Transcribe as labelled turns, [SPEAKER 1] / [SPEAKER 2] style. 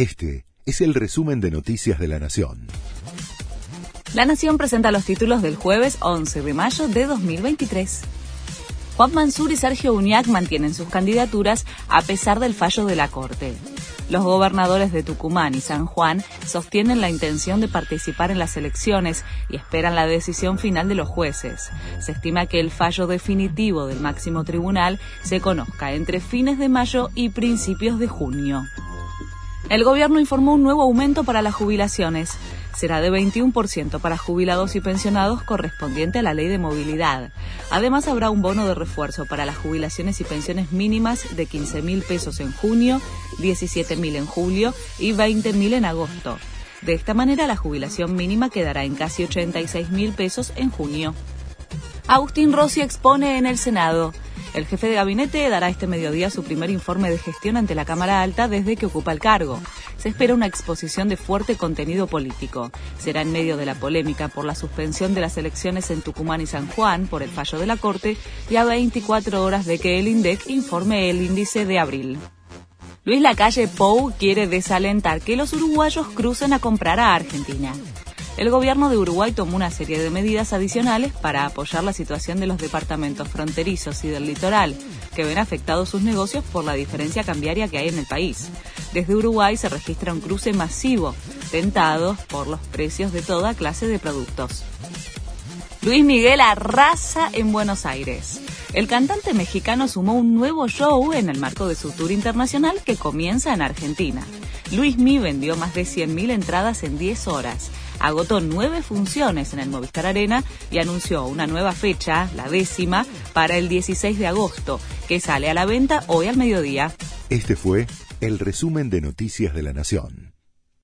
[SPEAKER 1] Este es el resumen de Noticias de la Nación.
[SPEAKER 2] La Nación presenta los títulos del jueves 11 de mayo de 2023. Juan Mansur y Sergio Uñac mantienen sus candidaturas a pesar del fallo de la Corte. Los gobernadores de Tucumán y San Juan sostienen la intención de participar en las elecciones y esperan la decisión final de los jueces. Se estima que el fallo definitivo del máximo tribunal se conozca entre fines de mayo y principios de junio. El gobierno informó un nuevo aumento para las jubilaciones será de 21% para jubilados y pensionados correspondiente a la ley de movilidad. Además, habrá un bono de refuerzo para las jubilaciones y pensiones mínimas de 15 mil pesos en junio, 17 mil en julio y 20 mil en agosto. De esta manera, la jubilación mínima quedará en casi 86 mil pesos en junio. Agustín Rossi expone en el Senado. El jefe de gabinete dará este mediodía su primer informe de gestión ante la Cámara Alta desde que ocupa el cargo. Se espera una exposición de fuerte contenido político. Será en medio de la polémica por la suspensión de las elecciones en Tucumán y San Juan por el fallo de la Corte y a 24 horas de que el INDEC informe el índice de abril. Luis Lacalle Pou quiere desalentar que los uruguayos crucen a comprar a Argentina el gobierno de Uruguay tomó una serie de medidas adicionales para apoyar la situación de los departamentos fronterizos y del litoral, que ven afectados sus negocios por la diferencia cambiaria que hay en el país. Desde Uruguay se registra un cruce masivo, tentados por los precios de toda clase de productos. Luis Miguel arrasa en Buenos Aires. El cantante mexicano sumó un nuevo show en el marco de su tour internacional que comienza en Argentina. Luis Mi vendió más de 100.000 entradas en 10 horas agotó nueve funciones en el Movistar Arena y anunció una nueva fecha, la décima, para el 16 de agosto, que sale a la venta hoy al mediodía.
[SPEAKER 1] Este fue el resumen de Noticias de la Nación.